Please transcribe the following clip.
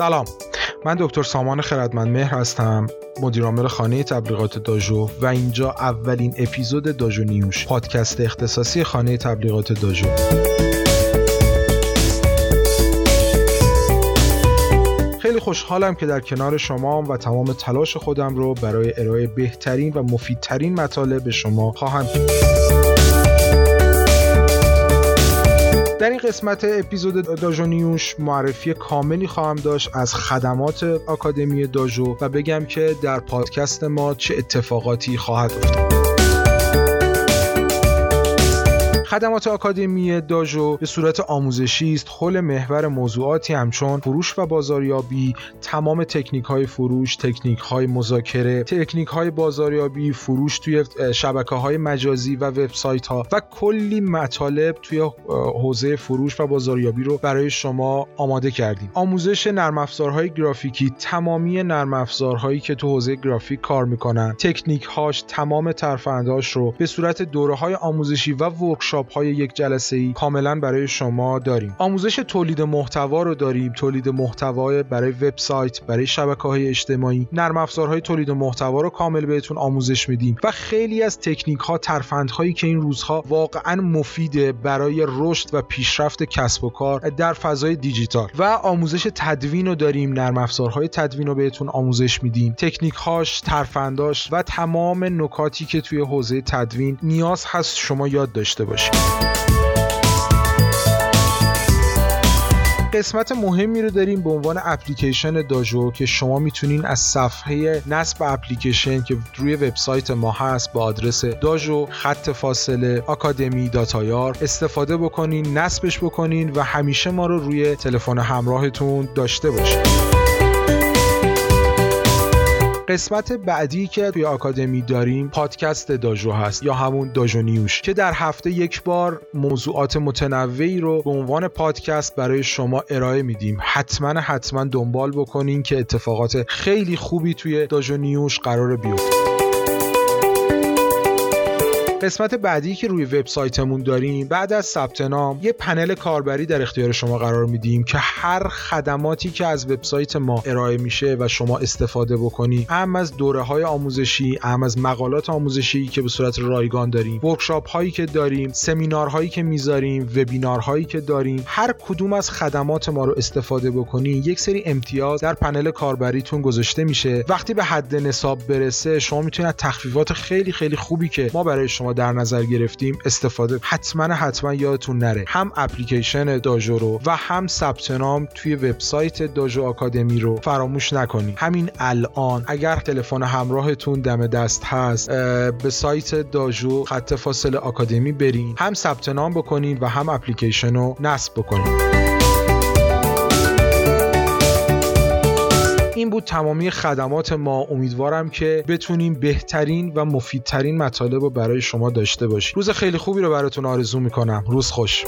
سلام. من دکتر سامان خردمند مهر هستم مدیرعامل خانه تبلیغات داژو و اینجا اولین اپیزود داژو نیوش پادکست اختصاصی خانه تبلیغات داژو. خوشحالم که در کنار شما و تمام تلاش خودم رو برای ارائه بهترین و مفیدترین مطالب به شما خواهم در این قسمت اپیزود داژو نیوش معرفی کاملی خواهم داشت از خدمات آکادمی داژو و بگم که در پادکست ما چه اتفاقاتی خواهد افتاد. خدمات آکادمی داژو به صورت آموزشی است حول محور موضوعاتی همچون فروش و بازاریابی تمام تکنیک های فروش تکنیک های مذاکره تکنیک های بازاریابی فروش توی شبکه های مجازی و وبسایت ها و کلی مطالب توی حوزه فروش و بازاریابی رو برای شما آماده کردیم. آموزش نرم افزارهای گرافیکی تمامی نرم افزارهایی که تو حوزه گرافیک کار می‌کنن. تکنیک هاش تمام ترفندهاش رو به صورت دوره های آموزشی و ورکشاپ های یک جلسه ای کاملا برای شما داریم. آموزش تولید محتوا رو داریم. تولید محتوا برای وبسایت برای شبکه های اجتماعی. نرم افزارهای تولید محتوا رو کامل بهتون آموزش میدیم و خیلی از تکنیک ها ترفند هایی که این روزها واقعا مفیده برای رشد و پیشرفت کسب و کار در فضای دیجیتال. و آموزش تدوین رو داریم. نرم افزارهای تدوین رو بهتون آموزش میدیم. تکنیک هاش ترفنداش و تمام نکاتی که توی حوزه تدوین نیاز هست شما یاد داشته باشید. قسمت مهمی رو داریم به عنوان اپلیکیشن داژو که شما می‌تونین از صفحه نصب اپلیکیشن که روی وبسایت ما هست با آدرس داژو خط فاصله آکادمی داتایار استفاده بکنین نصبش بکنین و همیشه ما رو روی تلفن همراهتون داشته باشین. قسمت بعدی که توی آکادمی داریم پادکست داژو هست یا همون داژو نیوش که در هفته یک بار موضوعات متنوعی رو به عنوان پادکست برای شما ارائه میدیم. حتما حتما دنبال بکنین که اتفاقات خیلی خوبی توی داژو نیوش قرار بیفته. قسمت بعدی که روی وبسایتمون داریم بعد از ثبت نام یه پنل کاربری در اختیار شما قرار میدیم که هر خدماتی که از وبسایت ما ارائه میشه و شما استفاده بکنی هم از دوره های آموزشی هم از مقالات آموزشی که به صورت رایگان داریم ورکشاپ هایی که داریم سمینارهایی که می‌ذاریم وبینارهایی که داریم هر کدوم از خدمات ما رو استفاده بکنی یک سری امتیاز در پنل کاربریتون گذاشته میشه. وقتی به حد نصاب برسه شما می‌تونید تخفیفات خیلی خیلی خوبی که ما برای شما در نظر گرفتیم استفاده حتما حتما یادتون نره. هم اپلیکیشن داژو رو و هم ثبت نام توی وبسایت داژو آکادمی رو فراموش نکنید. همین الان اگر تلفن همراهتون دم دست هست به سایت داژو خط فاصله آکادمی برین هم ثبت نام بکنید و هم اپلیکیشن رو نصب بکنید این بود تمامی خدمات ما. امیدوارم که بتونیم بهترین و مفیدترین مطالب رو برای شما داشته باشیم. روز خیلی خوبی رو براتون آرزو می‌کنم. روز خوش.